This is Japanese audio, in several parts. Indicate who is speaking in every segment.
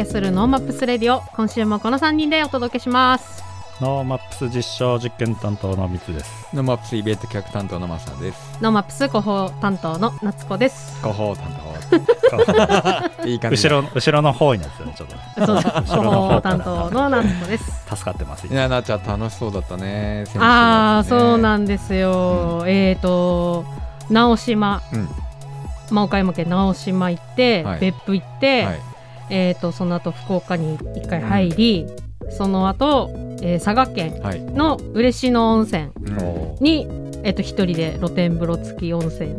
Speaker 1: 届けする NoMaps レディオ今週もこの3人でお届けします
Speaker 2: NoMaps 実証実験担当のみつです。
Speaker 3: NoMaps イベント企画担当のマサです。
Speaker 1: NoMaps 広報担当の夏子です
Speaker 3: 広報担当。いい感じ。
Speaker 2: 後ろ後ろの方になってたねちょっとね。
Speaker 1: 広報担当の夏子です
Speaker 2: 助かってます。
Speaker 3: いやなっちゃん楽しそうだったね。先週
Speaker 1: ああそう
Speaker 3: ん
Speaker 1: なんですよ、えっ、ー、と直島、
Speaker 3: うん
Speaker 1: まあ、岡山県直島行って、
Speaker 3: はい
Speaker 1: 別府行って、
Speaker 3: はい。
Speaker 1: えー、とその後福岡に一回入り、その後、えー佐賀県
Speaker 3: はい。
Speaker 1: の嬉野温泉
Speaker 3: うん
Speaker 2: おー
Speaker 1: に、えー、と一人で露天風呂付き温泉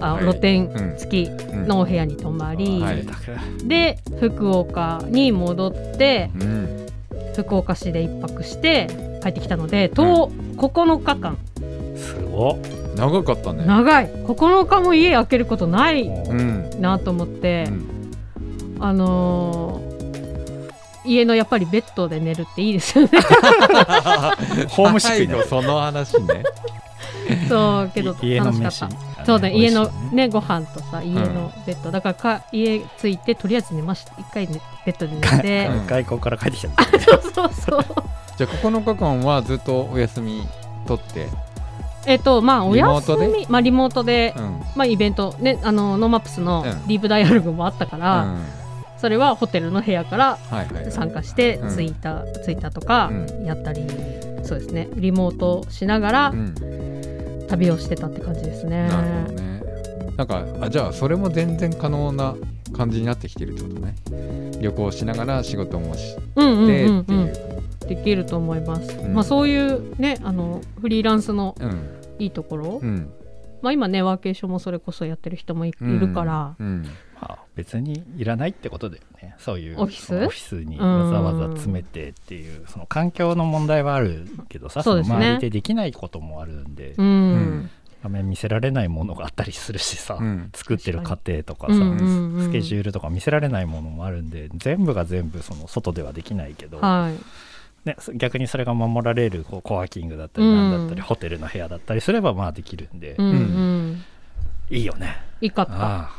Speaker 1: あ、
Speaker 3: はい
Speaker 1: 露天
Speaker 3: うん
Speaker 1: 付き
Speaker 3: うん
Speaker 1: のお部屋に泊まり、
Speaker 3: はい
Speaker 1: で福岡に戻って
Speaker 3: うん。
Speaker 1: 福岡市で一泊して帰ってきたのでと、9日間
Speaker 2: すごっ。
Speaker 3: 長かったね。
Speaker 1: 長い9日も家開けることない
Speaker 3: うん。
Speaker 1: なと思って、
Speaker 3: うん
Speaker 1: あのー家のやっぱりベッドで寝るっていいですよね。
Speaker 2: ホームシックに。なる
Speaker 3: 最後その話ね。
Speaker 1: そうけど
Speaker 2: い家の
Speaker 1: 楽しかっ
Speaker 2: 飯
Speaker 1: たそうだ、家のねご飯とさ家のベッド、だからか家着いてとりあえず寝ました。一回、ね、ベッドで寝て。
Speaker 3: うん。
Speaker 2: 外国から帰ってきた
Speaker 1: そうそうそう。
Speaker 3: じゃあ9日間はずっとお休み取って？
Speaker 1: えっとまあお休みまあリモートで、
Speaker 3: うん。
Speaker 1: まあイベントねあの NoMaps の
Speaker 3: うん。
Speaker 1: リーブダイアログもあったから、
Speaker 3: うん
Speaker 1: それはホテルの部屋から。参加して
Speaker 3: うん
Speaker 1: ツイッター、ツイッターとか
Speaker 3: う
Speaker 1: やったり、そうですねリモートしながら
Speaker 3: うん。
Speaker 1: 旅をしてたって感じですね。
Speaker 3: なるほどね。なんかあじゃあそれも全然可能な感じになってきてるってことね。旅行しながら仕事もし
Speaker 1: うんうん
Speaker 3: て
Speaker 1: うんうん
Speaker 3: っていう。
Speaker 1: できると思います。
Speaker 3: うん
Speaker 1: まあそういうねあのフリーランスの
Speaker 3: うん。
Speaker 1: いいところ、
Speaker 3: うん。
Speaker 1: まあ今ねワーケーションもそれこそやってる人もい,、るから、
Speaker 3: うん。
Speaker 2: まあ別にいらないってことだよね。そういう
Speaker 1: オフィス？
Speaker 2: そのオフィスにわざわざ詰めてっていうその環境の問題はあるけどさ、
Speaker 1: そ
Speaker 2: の周りでできないこともあるんで
Speaker 1: う、ん、
Speaker 3: うん
Speaker 2: 画面見せられないものがあったりするしさ、
Speaker 3: うん。
Speaker 2: 作ってる過程とかさ、
Speaker 1: うんうんうん。
Speaker 2: スケジュールとか見せられないものもあるんで全部が全部その外ではできないけど、
Speaker 1: はい。
Speaker 2: ね、そ逆にそれが守られるこうコワーキングだったり
Speaker 1: うん。
Speaker 2: なんだったり、ホテルの部屋だったりすればまあできるんで、
Speaker 1: うんうん、
Speaker 2: いいよね。
Speaker 1: いいかった。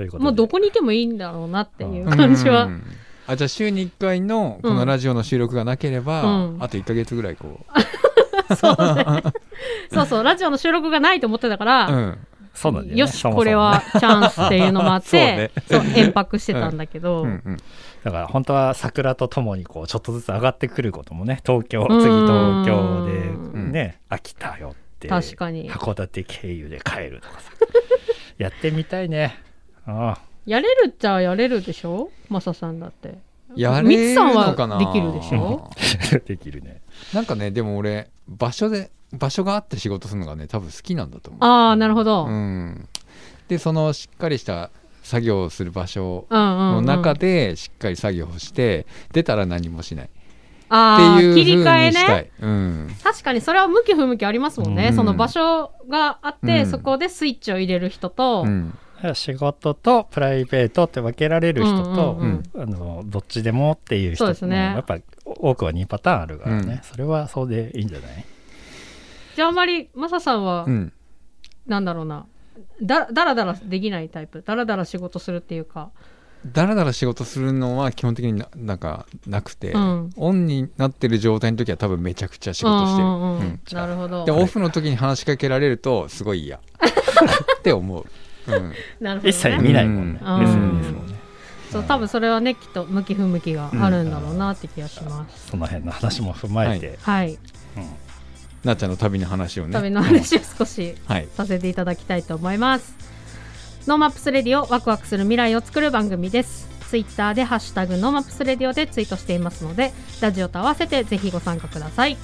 Speaker 2: ということで。
Speaker 1: もうどこにいてもいいんだろうなっていう感じは、
Speaker 3: うん。あじゃあ週に1回のこのラジオの収録がなければ、
Speaker 1: うん。
Speaker 3: あと1か月ぐらいこ
Speaker 1: そうね。そうそうラジオの収録がないと思ってたから、
Speaker 3: う、うん、
Speaker 2: そうだよね
Speaker 1: よし
Speaker 2: そもそも。
Speaker 1: これはチャンスっていうのもあって
Speaker 3: そう
Speaker 1: そう延泊してたんだけど、
Speaker 3: うん。うん
Speaker 2: だから本当は桜とともにこうちょっとずつ上がってくることもね東京
Speaker 1: うん。
Speaker 2: 次東京で
Speaker 3: ん。
Speaker 2: ね秋田よって
Speaker 1: 確かに。
Speaker 2: 函館経由で帰るとかさ。やってみたいねああ。
Speaker 1: やれるっちゃやれるでしょ？マサさんだって。
Speaker 3: や
Speaker 1: ミツ
Speaker 3: れ
Speaker 1: さんは
Speaker 3: るのかな
Speaker 1: できるでしょ？
Speaker 2: できるね。
Speaker 3: なんかねでも俺場所で場所があって仕事するのがね多分好きなんだと思う。
Speaker 1: ああなるほど、う、
Speaker 3: うん。ん、でそのしっかりした作業をする場所の中でしっかり作業をして出たら何もしない。って
Speaker 1: ああ
Speaker 3: いう
Speaker 1: 切り替え
Speaker 3: 風にした
Speaker 1: ね
Speaker 3: い、うん、
Speaker 1: 確かにそれは向き不向きありますもんね、
Speaker 3: うん。
Speaker 1: その場所があって、
Speaker 3: うん。
Speaker 1: そこでスイッチを入れる人と、
Speaker 2: 仕事とプライベートって分けられる人と、
Speaker 1: うん
Speaker 3: うん。
Speaker 2: あのどっちでもっていう人
Speaker 1: そうですね。
Speaker 2: やっぱ多くは2パターンあるからね、
Speaker 3: うん
Speaker 2: それはそうでいいんじゃない？
Speaker 1: じゃああんまりマサさんは、
Speaker 3: うん。
Speaker 1: なんだろうな。だだらだらできないタイプ？だらだら仕事するっていうか。
Speaker 3: だらだら仕事するのは基本的にななんかなくて、
Speaker 1: うん。
Speaker 3: オンになってる状態の時は多分めちゃくちゃ仕事してる、
Speaker 1: うんうんうん。
Speaker 3: うん。
Speaker 1: なるほど。
Speaker 3: でオフの時に話しかけられるとすごい嫌。って思う、うん、
Speaker 1: なるほど、ね、
Speaker 2: 一切見ないもんね、
Speaker 1: うん。
Speaker 2: SNS もね。
Speaker 1: そう多分それはねきっと向き不向きがあるんだろうなって気がします、
Speaker 2: その辺の話も踏まえて、
Speaker 1: はい。
Speaker 2: うん。
Speaker 3: なっちゃんの旅の話をね。
Speaker 1: 旅の話を少し
Speaker 3: はい。
Speaker 1: させていただきたいと思います。 NoMaps レディオワクワクする未来を作る番組です。ツイッターでハッシュタグ NoMaps レディオでツイートしていますのでラジオと合わせてぜひご参加ください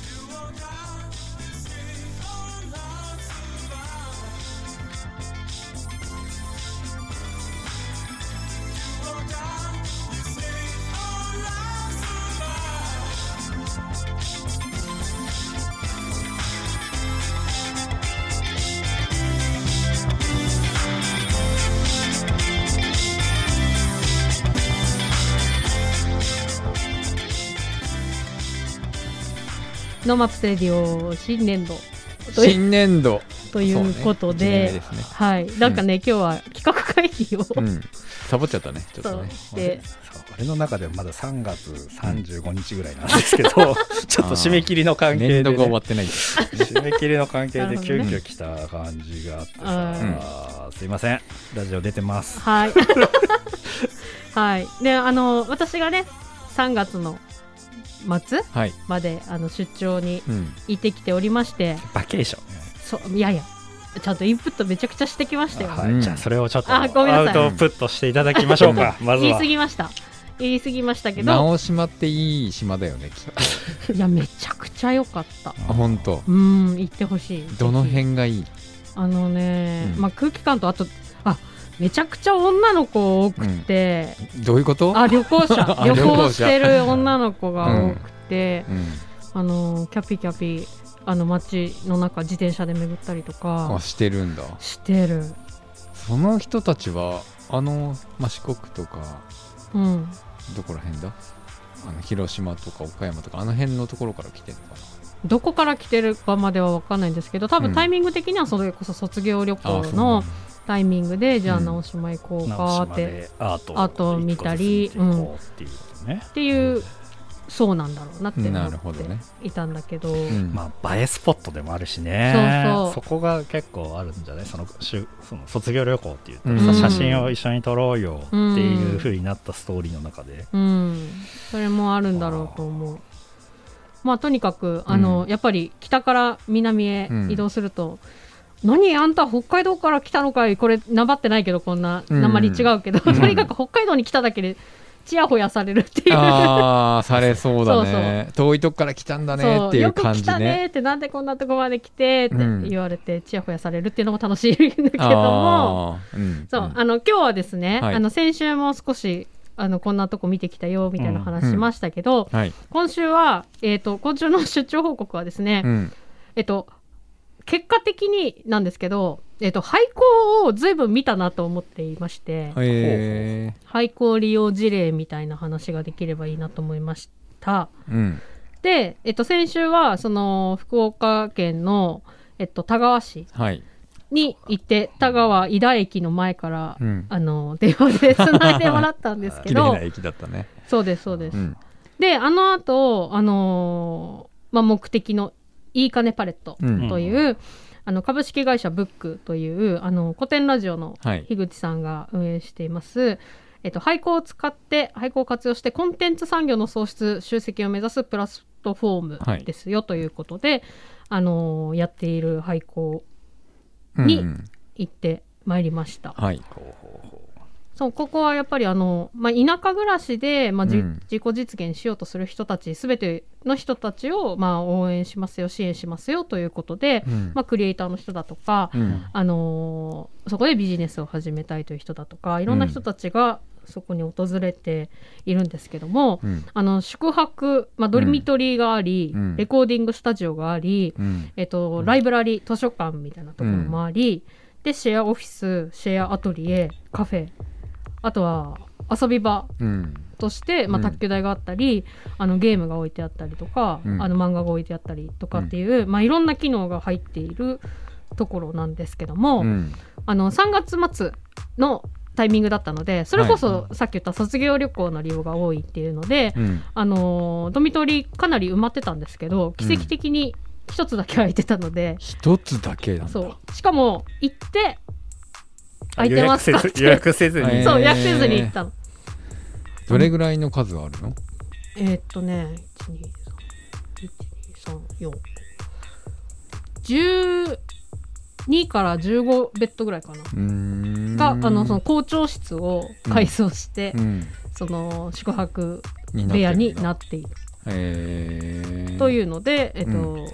Speaker 1: NoMaps レディオ新年度。という
Speaker 3: 新年度。
Speaker 1: ということ
Speaker 3: そうね。
Speaker 1: で
Speaker 3: ですね。
Speaker 1: はい。なんかね、今日は企画会議を、
Speaker 3: うん。サボっちゃったねちょっとね。
Speaker 1: で
Speaker 2: そう。俺の中ではまだ3月35日ぐらいなんですけど ちょっと締め切りの関係で、ね、
Speaker 3: 年度が終わってない
Speaker 2: 締め切りの関係で急遽来た感じがあって
Speaker 1: うん。
Speaker 2: さ、すいません。ラジオ出てます。
Speaker 1: はい。はい。であの私がね3月の末
Speaker 3: はい。
Speaker 1: まであの出張に
Speaker 3: うん。
Speaker 1: 行ってきておりまして。
Speaker 2: バケーション。ね
Speaker 1: そういやいやちゃんとインプットめちゃくちゃしてきましたよ、
Speaker 2: はい、
Speaker 3: うん。
Speaker 2: じゃあそれをちょっとアウ
Speaker 1: あごめんなさい。
Speaker 2: トプットしていただきましょうか。まず
Speaker 1: 言い
Speaker 2: は
Speaker 1: 過ぎました。言い過ぎましたけど。
Speaker 3: 直島っていい島だよねきっと。
Speaker 1: いやめちゃくちゃ良かった。
Speaker 3: あ本当。
Speaker 1: うん行ってほしい。
Speaker 3: どの辺がいい？
Speaker 1: あのね、
Speaker 3: うん。
Speaker 1: まあ空気感とあとあめちゃくちゃ女の子多くて、
Speaker 3: どういうこと？
Speaker 1: あ旅行者。
Speaker 3: あ
Speaker 1: 旅
Speaker 3: 旅行
Speaker 1: してる女の子が多くて、
Speaker 3: うん。
Speaker 1: あのキャピキャピあの街の中自転車で巡ったりと
Speaker 3: あ
Speaker 1: か
Speaker 3: してるんだ。
Speaker 1: してる。
Speaker 3: その人たちはあの、まあ、四国とか
Speaker 1: うん。
Speaker 3: どこら辺だ？あの広島とか岡山とかあの辺のところから来てるのか
Speaker 1: どこから来てるかまでは分かんないんですけど多
Speaker 3: うん。
Speaker 1: 分タイミング的にはそれこそ卒業旅行の
Speaker 3: なんだ
Speaker 1: タイミングで、じゃあ
Speaker 3: うん
Speaker 1: 直島行こう
Speaker 2: 直
Speaker 1: かって、
Speaker 2: 島でアート
Speaker 1: 見たり
Speaker 2: うっていうね、
Speaker 1: っていうそうなんだろうなって
Speaker 3: な
Speaker 1: 思っ
Speaker 3: るほどね。
Speaker 1: ていたんだけど、
Speaker 3: うん。
Speaker 2: まあ映えスポットでもあるしね。
Speaker 1: そうそう。
Speaker 2: こが結構あるんじゃない？そのしゅその卒業旅行って言った
Speaker 3: うん。
Speaker 2: 写真を一緒に撮ろうよっていう風になったストーリーの中で、
Speaker 1: うん、それもあるんだろうと思う。まあとにかくあの、
Speaker 3: うん。
Speaker 1: やっぱり北から南へ
Speaker 3: うん。
Speaker 1: 移動すると、何あんた北海道から来たのかい？これなまってないけどこんな
Speaker 3: うん。
Speaker 1: 鉛違うけど、
Speaker 3: うん。
Speaker 1: とにかく北海道に来ただけでちやほやされるっていう。
Speaker 3: ああされそうだね。遠いとこから来たんだねっていう感じ
Speaker 1: よく来たね
Speaker 3: ね
Speaker 1: ってなんでこんなとこまで来てって
Speaker 3: うん。
Speaker 1: 言われてちやほやされるっていうのも楽しいんだけども、
Speaker 3: うん。
Speaker 1: そう、
Speaker 3: ん
Speaker 1: あの今日はですね、
Speaker 3: はい。
Speaker 1: あの先週も少しあのこんなとこ見てきたよみたいな話しましたけど、
Speaker 3: はい。
Speaker 1: 今週は、えー、と今週の出張報告はですね、
Speaker 3: うん。
Speaker 1: えっと結果的になんですけど、えっと廃校をずいぶん見たなと思っていまして、
Speaker 3: へえ
Speaker 1: 廃校利用事例みたいな話ができればいいなと思いました。
Speaker 3: うん。
Speaker 1: で、えっと、先週はその福岡県の、えっと、田川市
Speaker 3: はい。
Speaker 1: に行って田川井田駅の前から、
Speaker 3: うん。
Speaker 1: あの電話でつないでもらったんですけど
Speaker 3: 綺麗な駅だったね。
Speaker 1: そうですそうです。
Speaker 3: うん。
Speaker 1: であの後あのーまあ目的のいいかねパレット
Speaker 3: うん。
Speaker 1: という、あの株式会社ブックというあの古典ラジオの
Speaker 3: はい。
Speaker 1: 樋口さんが運営しています、えっと、廃校を使って廃校を活用してコンテンツ産業の創出集積を目指すプラットフォームですよということで、あのーやっている廃校に
Speaker 3: うん。
Speaker 1: 行ってまいりました。
Speaker 2: うほうほ
Speaker 1: そうここはやっぱりあの、まあ、田舎暮らしで、まあじ
Speaker 3: うん。
Speaker 1: 自己実現しようとする人たち全ての人たちを、まあ、応援しますよ支援しますよということで、
Speaker 3: うん。
Speaker 1: まあ、クリエイターの人だとか、
Speaker 3: うん。
Speaker 1: あのーそこでビジネスを始めたいという人だとかいろんな人たちがそこに訪れているんですけども、
Speaker 3: うん。
Speaker 1: あの宿泊、まあ、ドリミトリーがあり、
Speaker 3: うん。
Speaker 1: レコーディングスタジオがあり、
Speaker 3: うん。
Speaker 1: えっと、ライブラリー図書館みたいなところもあり、でシェアオフィスシェアアトリエカフェあとは遊び場
Speaker 3: うん。
Speaker 1: として、まあ、
Speaker 3: うん。
Speaker 1: 卓球台があったり、あのゲームが置いてあったりとか、
Speaker 3: うん。
Speaker 1: あの漫画が置いてあったりとかっていう、まあ、いろんな機能が入っているところなんですけども、
Speaker 3: うん。
Speaker 1: あの3月末のタイミングだったのでそれこそ
Speaker 3: は
Speaker 1: さっき言った卒業旅行の利用が多いっていうので、
Speaker 3: うん。
Speaker 1: あのードミトリーかなり埋まってたんですけど奇跡的に一つだけ空いてたので、
Speaker 3: 一つだけ
Speaker 1: そう。しかも行って
Speaker 2: う
Speaker 1: 空いてますか
Speaker 2: 予約せず予約せずに、
Speaker 3: えー。
Speaker 1: そう予約せずに行ったの。
Speaker 3: どれぐらいの数あるの？
Speaker 1: えーっとね12312から15ベッドぐらいかな。があのその校長室を改装して、
Speaker 3: うん。
Speaker 1: その宿泊
Speaker 3: に
Speaker 1: 部屋に
Speaker 3: なっ
Speaker 1: ている。というので、えっと、
Speaker 3: う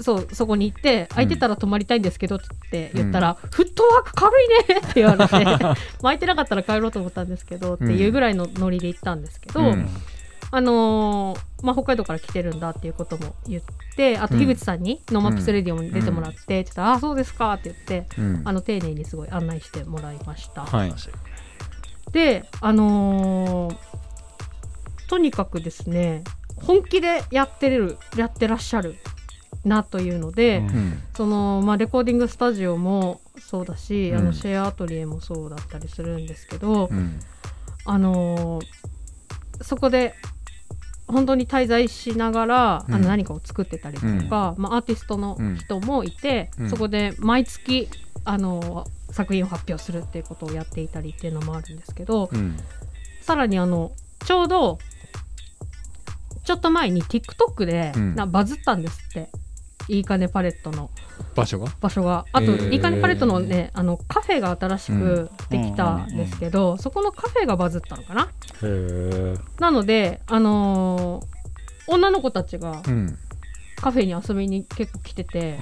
Speaker 1: そうそこに行って空いてたら泊まりたいんですけどって言ったら、フットワーク軽いねって言われてまあ空いてなかったら帰ろうと思ったんですけど、っていうぐらいのノリで行ったんですけど、
Speaker 3: うん。
Speaker 1: あのーまあ、北海道から来てるんだっていうことも言ってあと樋口さんに「ノーマップスレディオ」に出てもらって、って言ったら「あそうですか」って言って
Speaker 3: うん。
Speaker 1: あの丁寧にすごい案内してもらいました。
Speaker 3: はい。
Speaker 1: であのーとにかくですね本気でやってるやってらっしゃるなというので、そのまあ、レコーディングスタジオもそうだし、あ
Speaker 3: うん。
Speaker 1: のシェアアトリエもそうだったりするんですけど、
Speaker 3: うん。
Speaker 1: あのーそこで本当に滞在しながら、
Speaker 3: うん。
Speaker 1: あの何かを作ってたりとか、まあ、アーティストの人もいて、
Speaker 3: うん。
Speaker 1: そこで毎月、あのー作品を発表するっていうことをやっていたりっていうのもあるんですけど、
Speaker 3: うん。
Speaker 1: さらにあのちょうどちょっと前に TikTok で
Speaker 3: うん。
Speaker 1: なバズったんですって、いいかねパレットの。
Speaker 3: 場所が？
Speaker 1: 場所が。あと、
Speaker 3: えー。
Speaker 1: いいかねパレットのねあのカフェが新しくできたんですけど、そこのカフェがバズったのかな？
Speaker 2: へえ
Speaker 1: なのであのー女の子たちが
Speaker 3: うん。
Speaker 1: カフェに遊びに結構来てて、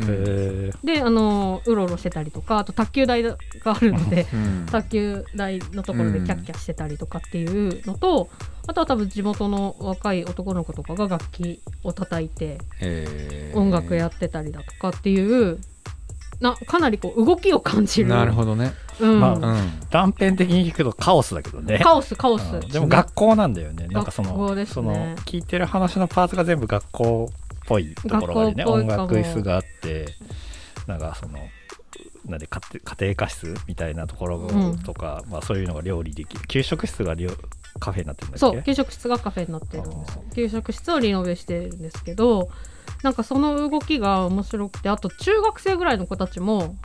Speaker 1: であのーうろうろしてたりとかあと卓球台があるので
Speaker 3: うん。
Speaker 1: 卓球台のところでキャッキャしてたりとかっていうのと、あとは多分地元の若い男の子とかが楽器を叩いて
Speaker 3: えー。
Speaker 1: 音楽やってたりだとかっていうなかなりこう動きを感じる。
Speaker 3: なるほどね。
Speaker 1: うん。
Speaker 2: ま
Speaker 3: うん。
Speaker 2: 断片的に聞くとカオスだけどね。
Speaker 1: カオスカオス。
Speaker 2: うん。でも学校なんだよね。なんかその
Speaker 1: 学校ですね。
Speaker 2: その聞いてる話のパーツが全部学校っぽいところがあるね音
Speaker 1: 学校っぽいかも。
Speaker 2: 楽椅子があってなんかそのなんで家庭家庭科室みたいなところ
Speaker 1: うん。
Speaker 2: とか、まあ、そういうのが料理できる。給食室が料カフェになってるんだっけ？
Speaker 1: そう給食室がカフェになってるんです。給食室をリノベしてるんですけどなんかその動きが面白くてあと中学生ぐらいの子たちも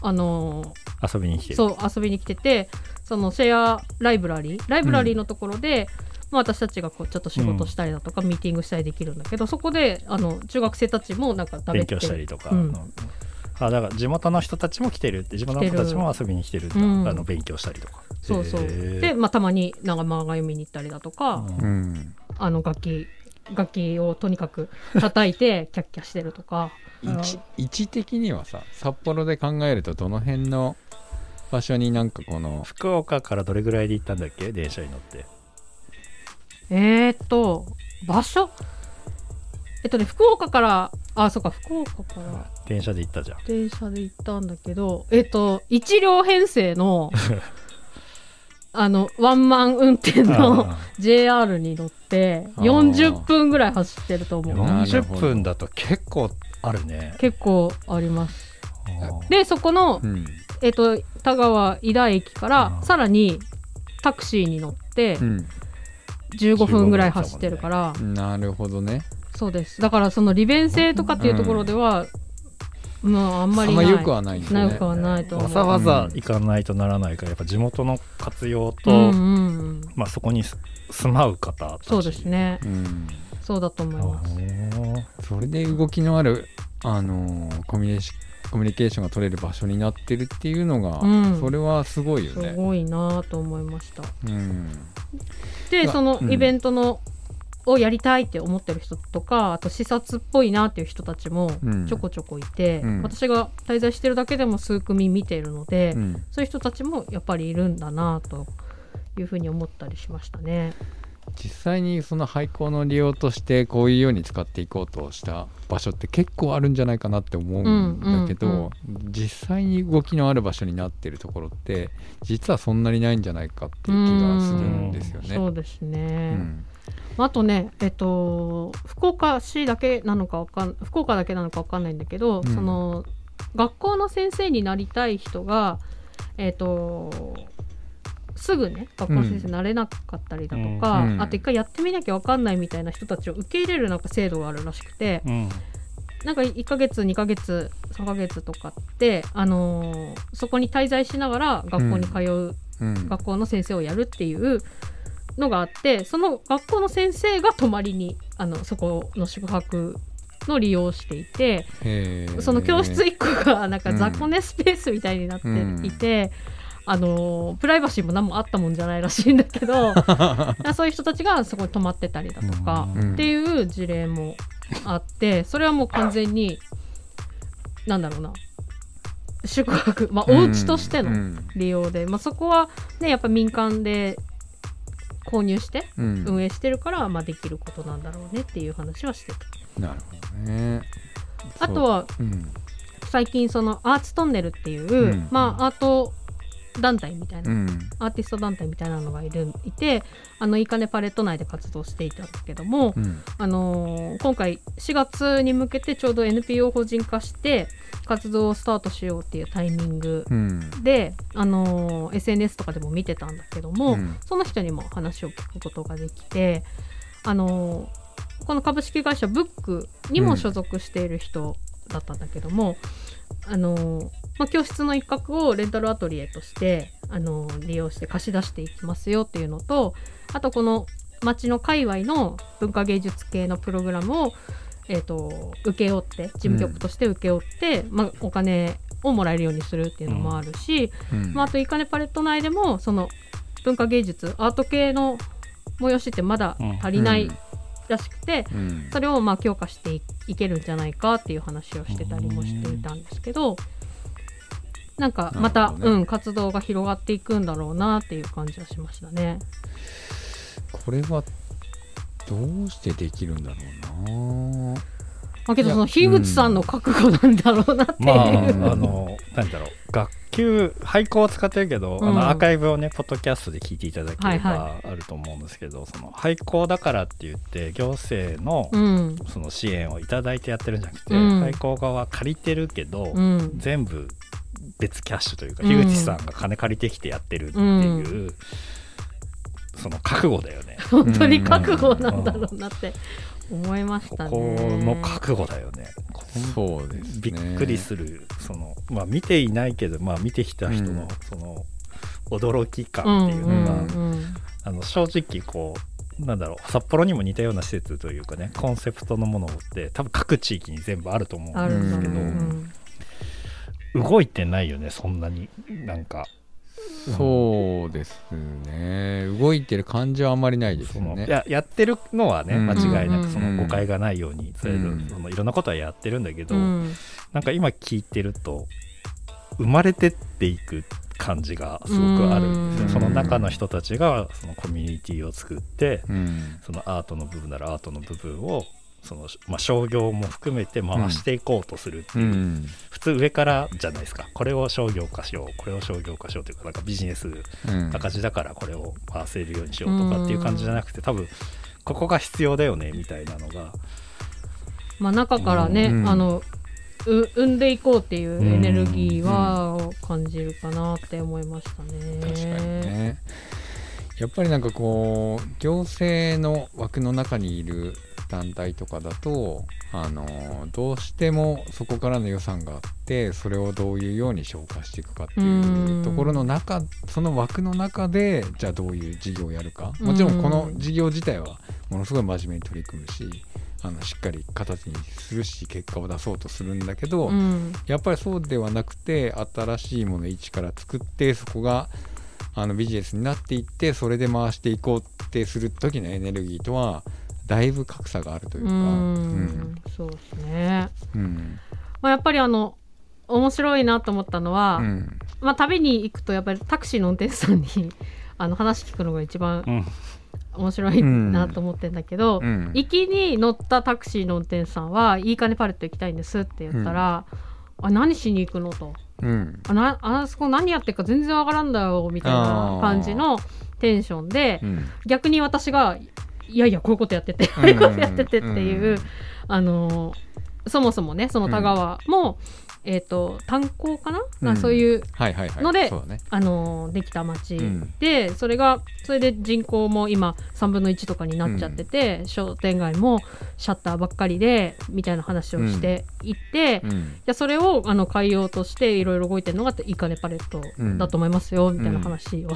Speaker 1: あの
Speaker 2: 遊びに来てる。
Speaker 1: そう遊びに来ててそのシェアライブラリーライブラリーのところで、まあ、私たちがこうちょっと仕事したりだとか、ミーティングしたりできるんだけどそこであの中学生たちもなんか食べ
Speaker 2: 勉
Speaker 1: て
Speaker 2: 強したりとか、
Speaker 1: うん。
Speaker 2: あだから地元の人たちも来てるって地元の子たちも遊びに来てるあの勉強したりとか
Speaker 1: そうそう。で、まあ、たまになんか漫画読みに行ったりだとか、
Speaker 2: うん。
Speaker 3: うん。
Speaker 1: あの楽器楽器をとにかく叩いてキャッキャしてるとか。
Speaker 3: 位置位置的にはさ札幌で考えるとどの辺の場所になんかこの
Speaker 2: 福岡からどれぐらいで行ったんだっけ？電車に乗って。
Speaker 1: えー、っと場所？えっとね福岡からあそうか福岡から。
Speaker 2: 電車で行ったじゃん。
Speaker 1: 電車で行ったんだけどえっと1両編成の あのワンマン運転の JR に乗って
Speaker 3: あー。
Speaker 1: 40分ぐらい走ってると思う。
Speaker 3: なるほど。
Speaker 2: 40分だと結構あるね。
Speaker 1: 結構あります。でそこの
Speaker 3: うん。
Speaker 1: えっと田川井田駅から
Speaker 2: うん
Speaker 1: さらにタクシーに乗って
Speaker 3: うん。
Speaker 1: 15分ぐらい走ってるから、
Speaker 3: なるほどね。
Speaker 1: そうです。だからその利便性とかっていうところでは、まああんまりない。
Speaker 3: あんま良くはないね。
Speaker 1: なくはないと思う。
Speaker 2: わざわざ行かないとならないからやっぱ地元の活用と、
Speaker 1: うんうんうん。
Speaker 2: まあ、そこにす住まう方
Speaker 1: そうですね。
Speaker 3: うん。
Speaker 1: そうだと思います。
Speaker 3: それで動きのあるあのーコミュニシコミュニケーションが取れる場所になってるっていうのが、
Speaker 1: うん。
Speaker 3: それはすごいよ
Speaker 1: す
Speaker 3: ね。
Speaker 1: ごいなと思いました。
Speaker 3: うん。あ
Speaker 1: でその
Speaker 3: うん。
Speaker 1: イベントの、をやりたいって思ってる人とかあと視察っぽいなっていう人たちも
Speaker 3: うん。
Speaker 1: ちょこちょこいて、
Speaker 3: うん。
Speaker 1: 私が滞在してるだけでも数組見ているので、
Speaker 3: うん。
Speaker 1: そういう人たちもやっぱりいるんだなというふうに思ったりしましたね。
Speaker 3: 実際にその廃校の利用としてこういうように使っていこうとした場所って結構あるんじゃないかなって思うんだけど、
Speaker 1: うんうん
Speaker 3: 実際に動きのある場所になってるところって実はそんなにないんじゃないかっていう気がするんですよね。
Speaker 1: そうですね、
Speaker 3: うん
Speaker 1: あとね、えっと、福岡市だけなのかわかん福岡だけなのかわかんないんだけど、
Speaker 3: うん。
Speaker 1: その学校の先生になりたい人が、えっと、すぐね学校の先生になれなかったりだとか、
Speaker 3: うん。
Speaker 1: あと一回やってみなきゃわかんないみたいな人たちを受け入れるなんか制度があるらしくて
Speaker 2: うん。
Speaker 1: なんか1ヶ月2ヶ月3ヶ月とかって、あのーそこに滞在しながら学校に通う
Speaker 3: うん。
Speaker 1: 学校の先生をやるっていうのがあってその学校の先生が泊まりにあのそこの宿泊の利用をしていてその教室1個がなんか雑魚寝スペースみたいになっていて、あのプライバシーも何もあったもんじゃないらしいんだけど そういう人たちがそこに泊まってたりだとか、
Speaker 3: うん。
Speaker 1: っていう事例もあってそれはもう完全になんだろうな宿泊、まあ、お家としての、
Speaker 3: うん。
Speaker 1: 利用で、まあ、そこはねやっぱ民間で購入して
Speaker 3: うん。
Speaker 1: 運営してるから、まあ、できることなんだろうねっていう話はしてた。
Speaker 3: なるほどね。
Speaker 1: あとは
Speaker 3: うん。
Speaker 1: 最近そのアーツトンネルっていう、
Speaker 3: うん。
Speaker 1: まあアート団体みたいな、うん、アーティスト団体みたいなのがいるいてあのいいかねパレット内で活動していたんですけども、うん、あのー、今回4月に向けてちょうど NPO 法人化して活動をスタートしようっていうタイミングで、うん、あのー、SNS とかでも見てたんだけども、その人にも話を聞くことができてあのー、この株式会社ブックにも所属している人だったんだけども、あのまあ、教室の一角をレンタルアトリエとして、あの利用して貸し出していきますよっていうのとあとこの町の界隈の文化芸術系のプログラムを、えーと、請け負って事務局として請け負って、うん、まあ、お金をもらえるようにするっていうのもあるし、うん。まあ、あといかねパレット内でもその文化芸術アート系の催しってまだ足りないらしくて、うん、それをまあ強化していけるんじゃないかっていう話をしてたりもしていたんですけど、なんかまた、ね、うん活動が広がっていくんだろうなっていう感じはしましたね。
Speaker 3: これはどうしてできるんだろうな。
Speaker 1: まあ、けどその樋口さんの覚悟なんだろうなっていう、まあ、あ
Speaker 2: の何だろう。学級廃校を使ってるけど、うん、あのアーカイブをねポッドキャストで聞いていただければあると思うんですけど、はいはい、その廃校だからって言って行政のその支援を頂いてやってるんじゃなくて、うん、廃校側借りてるけど、うん、全部別キャッシュというか、樋口さんが金借りてきてやってるっていう、その覚悟だよね。
Speaker 1: 本当に覚悟なんだろうなって思いましたね。
Speaker 2: ここの覚悟だよね。
Speaker 3: そうです、
Speaker 2: ね、びっくりするそのまあ見ていないけどまあ見てきた人のその驚き感っていうのが、あの正直こうなんだろう札幌にも似たような施設というかねコンセプトのものって多分各地域に全部あると思うんですけど、動いてないよねそんなに。なんか。
Speaker 3: そうですね。動いてる感じはあんまりないですね。
Speaker 2: ややってるのはね間違いなくその誤解がないように、それそのいろんなことはやってるんだけど、うん、なんか今聞いてると生まれてっていく感じがすごくある。ん。ですね、その中の人たちがそのコミュニティを作って、うん、そのアートの部分ならアートの部分をその、まあ、商業も含めて回していこうとするっていう、うん、普通上からじゃないですか。これを商業化しようこれを商業化しようというかなんかビジネス赤字だからこれを回せるようにしようとかっていう感じじゃなくて多分ここが必要だよねみたいなのが。
Speaker 1: まあ、中からね、うん、あの生んでいこうっていうエネルギーは感じるかなって思いましたね。確かにね。
Speaker 3: やっぱりなんかこう行政の枠の中にいる団体とかだとあのどうしてもそこからの予算があってそれをどういうように消化していくかっていうところの中その枠の中でじゃあどういう事業をやるか。もちろんこの事業自体はものすごい真面目に取り組むしあのしっかり形にするし結果を出そうとするんだけど、やっぱりそうではなくて新しいもの一から作ってそこがあのビジネスになっていってそれで回していこうってする時のエネルギーとはだいぶ格差があるというか、うん、
Speaker 1: そうですね、うん。まあ、やっぱりあの面白いなと思ったのは、うん、まあ、旅に行くとやっぱりタクシーの運転手さんに あの話聞くのが一番面白いなと思ってんだけど、うん、行きに乗ったタクシーの運転手さんは「いいかねパレット行きたいんです」って言ったら「あ何しに行くの?」と。うん、あなあそこ何やってるか全然わからんだよみたいな感じのテンションで、逆に私がいやいやこういうことやっててこういうことやっててっていう、あのそもそもねその田川も、えーと、炭鉱かな、うん、そういうので、あのできた町で、うん、それがそれで人口も今3分の1とかになっちゃってて、うん、商店街もシャッターばっかりでみたいな話をしていって、うん、それをあの変えようとしていろいろ動いてるのがいいかねパレットだと思いますよ、みたいな話を、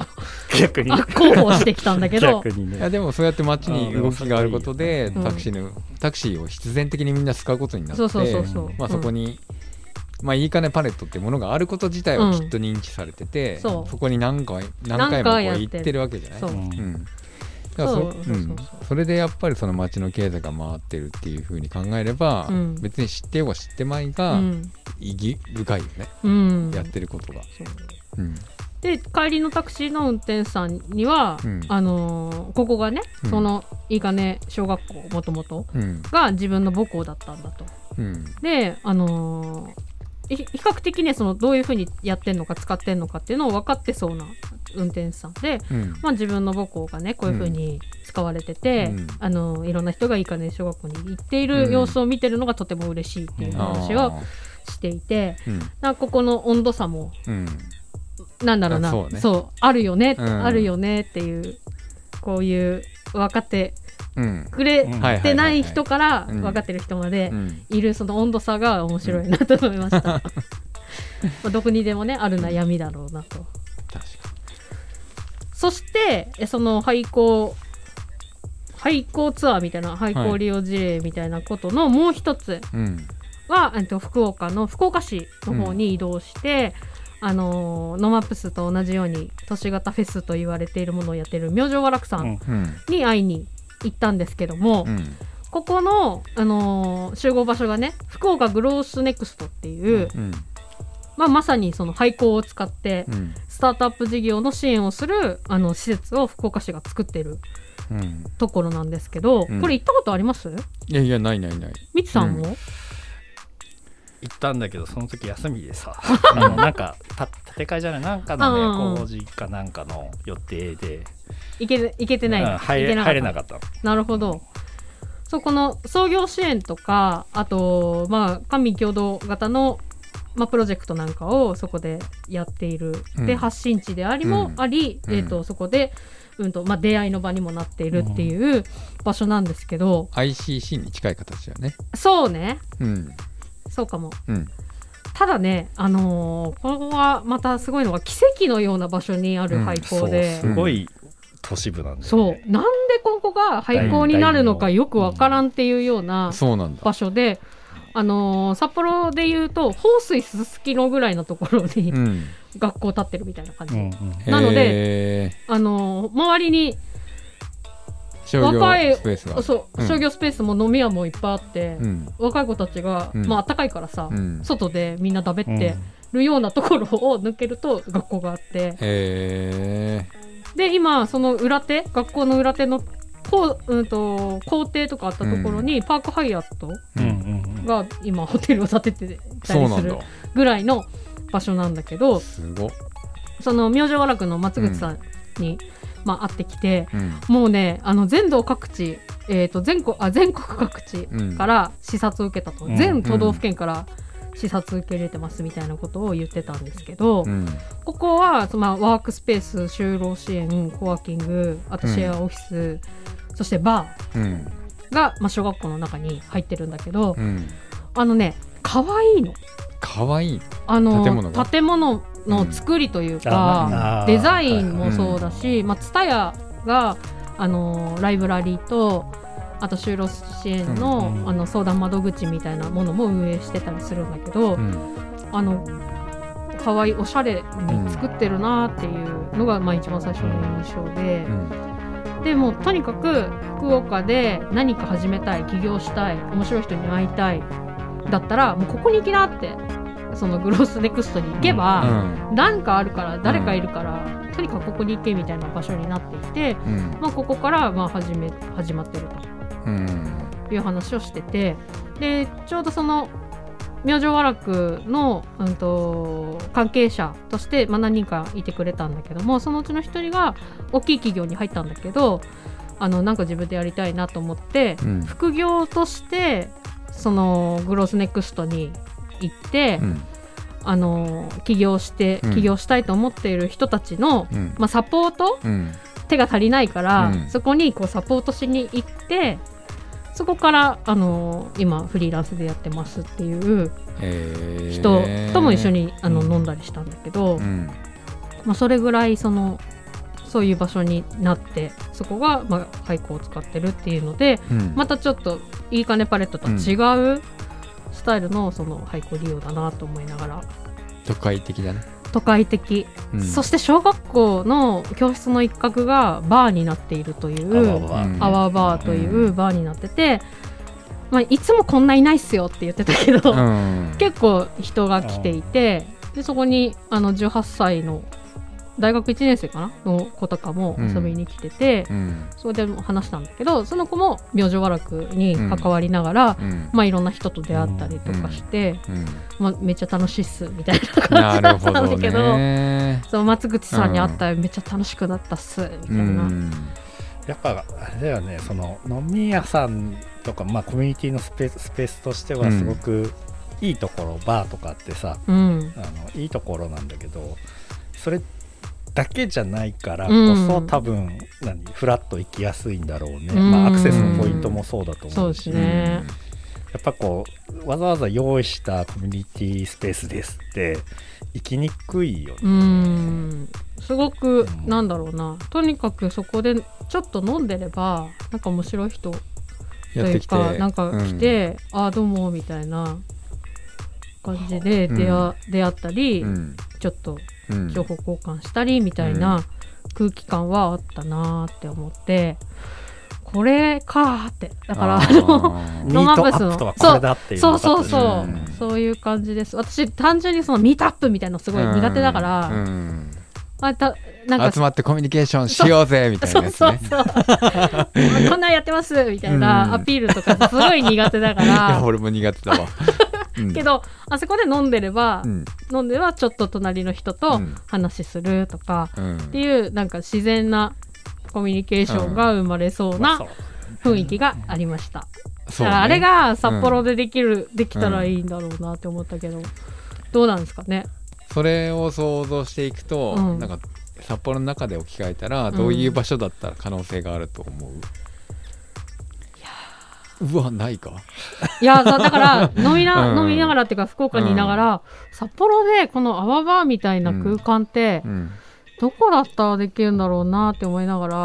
Speaker 2: 逆に
Speaker 1: 広報してきたんだけど、
Speaker 3: ね、いやでもそうやって街に動きがあることでタクシーの、タクシーを必然的にみんな使うことになってそこに。まあ、いいかねパレットっていうものがあること自体はきっと認知されてて、うん、そそこに何回何回もこう行ってるわけじゃない？う。ん。だからそうん、それでやっぱりその町の経済が回ってるっていうふうに考えれば、うん、別に知ってようが知ってまいが、意義深いよね、うん、やってることが。
Speaker 1: う。ん、で帰りのタクシーの運転手さんには、うん、あのー、ここがね、うん、そのいいかね小学校もともとが自分の母校だったんだと。であのー比較的ねそのどういうふうにやってんのか使ってんのかっていうのを分かってそうな運転手さんで、うん、まあ、自分の母校がねこういうふうに使われてて、うん、あのいろんな人がいいかね小学校に行っている様子を見てるのがとても嬉しいっていう話をしていて、うん、なここの温度差も、うん、なんだろうなそう、ね。そう、あるよね、あるよねっていうこういう分かってくれてない人から分かってる人までいるその温度差が面白いなと思いました。まあどこにでもねある悩みだろうなと。そしてその廃校廃校ツアーみたいな廃校利用事例みたいなことのもう一つは、はい、と福岡の福岡市の方に移動して、うん、あのノマップスと同じように都市型フェスと言われているものをやってる明星和楽さん。に会いに行ったんですけども、うん、ここの、あのー、集合場所がね福岡グロースネクストっていう、うん、まあ、まさにその廃校を使ってスタートアップ事業の支援をするあの施設を福岡市が作ってるところなんですけど、これ行ったことあります？
Speaker 3: いやいやないないない。
Speaker 1: みつさんも、
Speaker 2: 行ったんだけどその時休みでさ。あのなんかた建て替えじゃないなんかのね工事かなんかの予定で。
Speaker 1: 行け行けてない、うん、
Speaker 2: 入れ入れなかった
Speaker 1: なるほど。そうこの創業支援とかあとまあ官民共同型のまあ、プロジェクトなんかをそこでやっている、うん、で発信地でありもあり、うん、えーと、そこで、うんとまあ、出会いの場にもなっているっていう場所なんですけど、
Speaker 3: うん、ICC に近い形だね。
Speaker 1: そうね、うん、そうかも、うん、ただね、あのー、ここはまたすごいのが奇跡のような場所にある廃校で、
Speaker 2: すごい都市部なんで、
Speaker 1: ね、そう。なんでここが廃校になるのかよくわからんっていうような場所で、あのー、札幌でいうと放水すすきのぐらいのところに、学校建ってるみたいな感じ、うんうん、なので、あのー、周りに若いそう、商業スペースも飲み屋もいっぱいあって、うん、若い子たちが、うん、まあ暖かいからさ、うん、外でみんなだべってるようなところを抜けると学校があって、で今その裏手学校の裏手のこう、うんと、校庭とかあったところに、パークハイアットが今ホテルを建ててたりするぐらいの場所なんだけどその明星和楽の松口さんに、まあ、会ってきて、うん、もうねあの全道各地、えーと、全国あ全国各地から視察を受けたと、うん、全都道府県から視察受け入れてますみたいなことを言ってたんですけど、うん、ここは、まあ、ワークスペース就労支援コワーキングあとシェアオフィス、そしてバーが、まあ、小学校の中に入ってるんだけど、あのね可愛いの。
Speaker 3: 可愛い。
Speaker 1: あの建物の作りというか、うん、デザインもそうだし、まあ、TSUTAYA があのライブラリーとあと就労支援のうん、あの相談窓口みたいなものも運営してたりするんだけど、うん、あの可愛いおしゃれに作ってるなっていうのが、まあ、一番最初の印象で。でもとにかく福岡で何か始めたい起業したい面白い人に会いたいだったらもうここに行きなってそのグロースネクストに行けば、うん、なんかあるから誰かいるから、うん、とにかくここに行けみたいな場所になっていて、うん、まあ、ここからまあ始め始まってると。いう話をしててでちょうどその明星和楽の、うんと、関係者として、まあ、何人かいてくれたんだけどもそのうちの1人が大きい企業に入ったんだけどあのなんか自分でやりたいなと思って、副業としてそのグロースネクストに行って、うん、あの起業して起業したいと思っている人たちの、うん、まあ、サポート、手が足りないから、そこにこうサポートしに行ってそこからあの今フリーランスでやってますっていう人とも一緒にあの、飲んだりしたんだけど、まあ、それぐらいそのそういう場所になってそこが、まあ、廃校を使ってるっていうので、うん、またちょっといいかねパレットとは違うスタイルのその廃校利用だなと思いながら。
Speaker 3: 都会的だね。
Speaker 1: 都会的、うん、そして小学校の教室の一角がバーになっているというアワーバーというバーになってて、まあ、いつもこんないないっすよって言ってたけど、うん、結構人が来ていてでそこにあの18歳の大学1年生かなの子とかも遊びに来てて、うん、それでも話したんだけどその子も明星和楽に関わりながら、うん、まあ、いろんな人と出会ったりとかして、まあ、めっちゃ楽しいっすみたいな感じだったんだけどど、ね、そう松口さんに会ったらめっちゃ楽しくなったっすみたいな。
Speaker 2: やっぱあれだよねその飲み屋さんとか、まあ、コミュニティのスペーススペースとしてはすごくいいところ、バーとかってさ、あのいいところなんだけどそれだけじゃないからこそ、うん、多分何フラッと行きやすいんだろうね、うん、まあ、アクセスのポイントもそうだと思うし、ね、やっぱこうわざわざ用意したコミュニティスペースですって行きにくいよ
Speaker 1: ね。すごく、なんだろうな。とにかくそこでちょっと飲んでればなんか面白い人というかなんか来て、うん、ああどうもみたいな感じで出会うん、出会ったり、うん、ちょっと情報交換したりみたいな空気感はあったなって思って。これかって。だからあの
Speaker 2: ノマブスの
Speaker 1: そうそうそう、う。ん、そういう感じです。私単純にそのミートアップみたいなのすごい苦手だから、うん、
Speaker 3: またなんか集まってコミュニケーションしようぜみたいなやつ、ね、そうそう
Speaker 1: そう。こんなんやってますみたいなアピールとかすごい苦手だから。いや
Speaker 3: 俺も苦手だわ
Speaker 1: けどあそこで飲んでれば、うん、飲んではちょっと隣の人と話するとか、うん、っていうなんか自然なコミュニケーションが生まれそうな雰囲気がありました、だからあれが札幌でできる、できたらいいんだろうなって思ったけど、どうなんですかね？
Speaker 3: それを想像していくと、なんか札幌の中で置き換えたらどういう場所だったら可能性があると思う、うわないか？
Speaker 1: いやだから 飲みな、うん、飲みながらっていうか福岡にいながら、うん、札幌でこの泡バーみたいな空間って、うん、どこだったらできるんだろうなって思いながら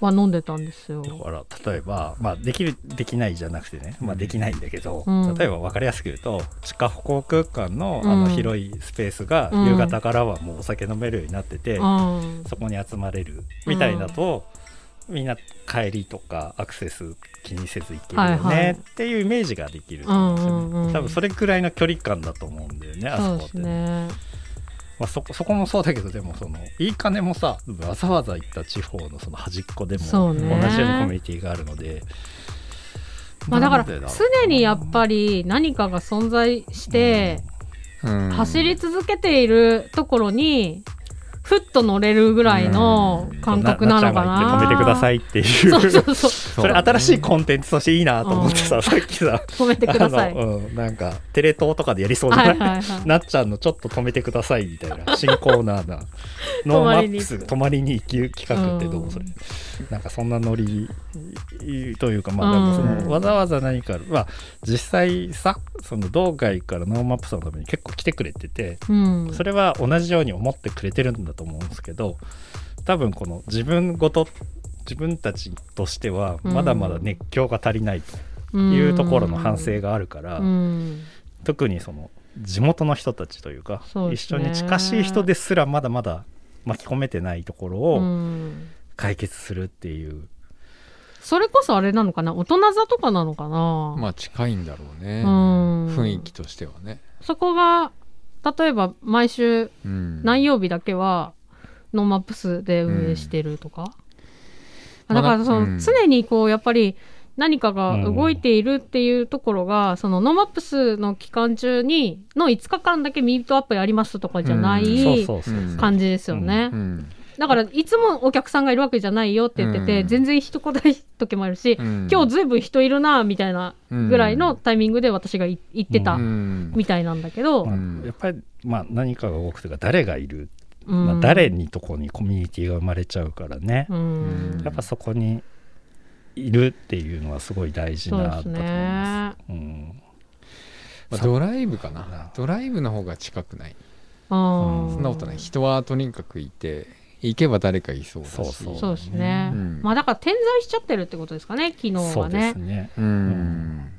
Speaker 1: は飲んでたんですよ。
Speaker 2: だから例えば、まあ、できるできないじゃなくてね、まあ、できないんだけど、例えば分かりやすく言うと地下歩行空間のあの広いスペースが夕方からはもうお酒飲めるようになってて、そこに集まれるみたいだと。みんな帰りとかアクセス気にせず行けるよねっていうイメージができると思うんですよね、多分それくらいの距離感だと思うんだよねあそこって。ね。まあ、そこそこもそうだけどでもそのいい金もさわざわざ行った地方のその端っこでも同じようにコミュニティがあるので。
Speaker 1: まあ、だから常にやっぱり何かが存在して、走り続けているところにふっと乗れるぐらいの感覚なのかな。
Speaker 2: 止めてくださいっていう。そうそうそう。それ新しいコンテンツとしていいなと思ってさ、さっきさ。
Speaker 1: 止めてください。
Speaker 2: うん、なんかテレ東とかでやりそうじゃない、なっちゃんのちょっと止めてくださいみたいな新コーナーな。ノーマップス泊まりに行き企画ってどうそれ。なんかそんなノリというかまあでもそのわざわざ何かまあ実際さその道外からノーマップスのために結構来てくれてて、それは同じように思ってくれてるんだと思うんですけど多分この自分ごと自分たちとしてはまだまだ熱狂が足りないというところの反省があるから、特にその地元の人たちというか、ね、一緒に近しい人ですらまだまだ巻き込めてないところを解決するっていう。
Speaker 1: それこそあれなのかな？大人座とかなのかな？
Speaker 3: まあ近いんだろうね。雰囲気としてはね。
Speaker 1: そこが例えば毎週何曜日だけはノーマップスで運営してるとか、うん、だからその、常にこうやっぱり何かが動いているっていうところが、うん、そのノーマップスの期間中にの5日間だけミートアップやりますとかじゃない感じですよね。だからいつもお客さんがいるわけじゃないよって言ってて、うん、全然人来ない時もあるし、うん、今日ずいぶん人いるなみたいなぐらいのタイミングで私が言ってたみたいなんだけど、
Speaker 2: うん、やっぱりまあ何かが多くてか誰がいる、まあ、誰にとこにコミュニティが生まれちゃうからね、やっぱそこにいるっていうのはすごい大事なだと思います。うん。
Speaker 3: まあ、ドライブかな。ドライブの方が近くない。そんなことない。人はとにかくいて行けば誰かいそうだし。
Speaker 1: そうそう。ですね、うん、まあだから点在しちゃってるってことですかね昨日はね。そうですね。うん。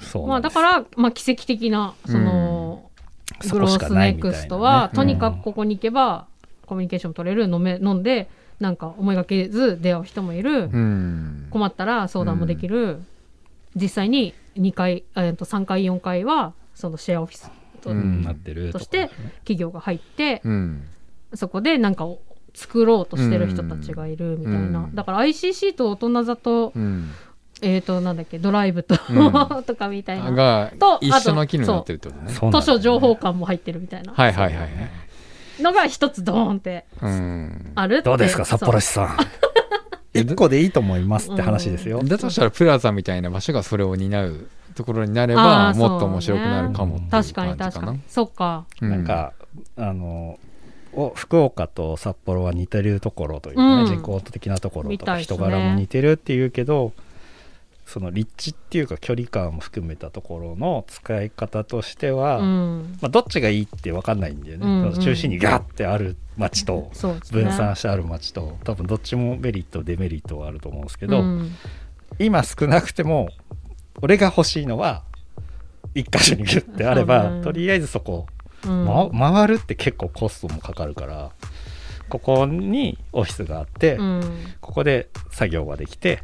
Speaker 1: そうまあだから、まあ、奇跡的なその、うん、グロースネクストは、ね、とにかくここに行けば、コミュニケーション取れる飲め飲んでなんか思いがけず出会う人もいる、うん、困ったら相談もできる、実際に2回、えー、と3回4回はそのシェアオフィスと,、として企業が入って、そこでなんか作ろうとしてる人たちがいるみたいな、だから ICC と大人里、えっ、となんだっけドライブと、とかみたいな。
Speaker 3: がと一緒の機能になってるってことね。
Speaker 1: 図書情報館も入ってるみたいな。
Speaker 3: はいはいはい
Speaker 1: のが一つドーンってある
Speaker 2: どうですか札幌市さん。一個でいいと思いますって話ですよ、
Speaker 3: だとしたらプラザみたいな場所がそれを担うところになればもっと面白くなるかも、ね、
Speaker 1: 確かに確かに。そっか、
Speaker 2: なんかあの福岡と札幌は似てるところというかね、うん、人口的なところとか人柄も似てるっていうけど、その立地っていうか距離感も含めたところの使い方としては、うん、まあ、どっちがいいって分かんないんだよね、うんうん、中心にガッてある町と分散してある町と、多分どっちもメリットデメリットはあると思うんですけど、うん、今少なくても俺が欲しいのは一箇所にギュッてあれば、とりあえずそこ、ま、回るって結構コストもかかるからここにオフィスがあって、ここで作業ができて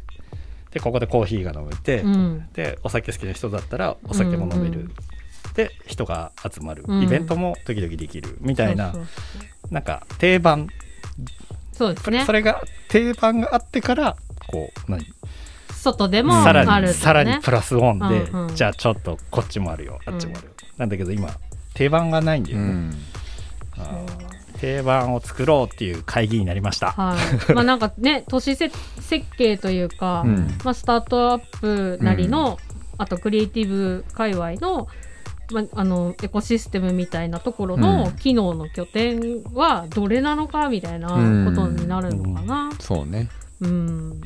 Speaker 2: でここでコーヒーが飲めて、うん、でお酒好きな人だったらお酒も飲める、うんうん、で人が集まる、うん、イベントも時々できるみたいな、うん、なんか定番。
Speaker 1: そうですね。
Speaker 2: それが定番があってからこう何？
Speaker 1: 外でも
Speaker 2: さらに、ね、さらにプラスオンで、うんうん、じゃあちょっとこっちもあるよあっちもあるよ、なんだけど今定番がないんだよね、定番を作ろうっていう会議になりました。
Speaker 1: はい、まあなんかね 都市設計というか、うん、まあ、スタートアップなりの、うん、あとクリエイティブ界隈の,、まあ、あのエコシステムみたいなところの機能の拠点はどれなのかみたいなことになるのかな。
Speaker 3: うん、そうね。
Speaker 1: うん。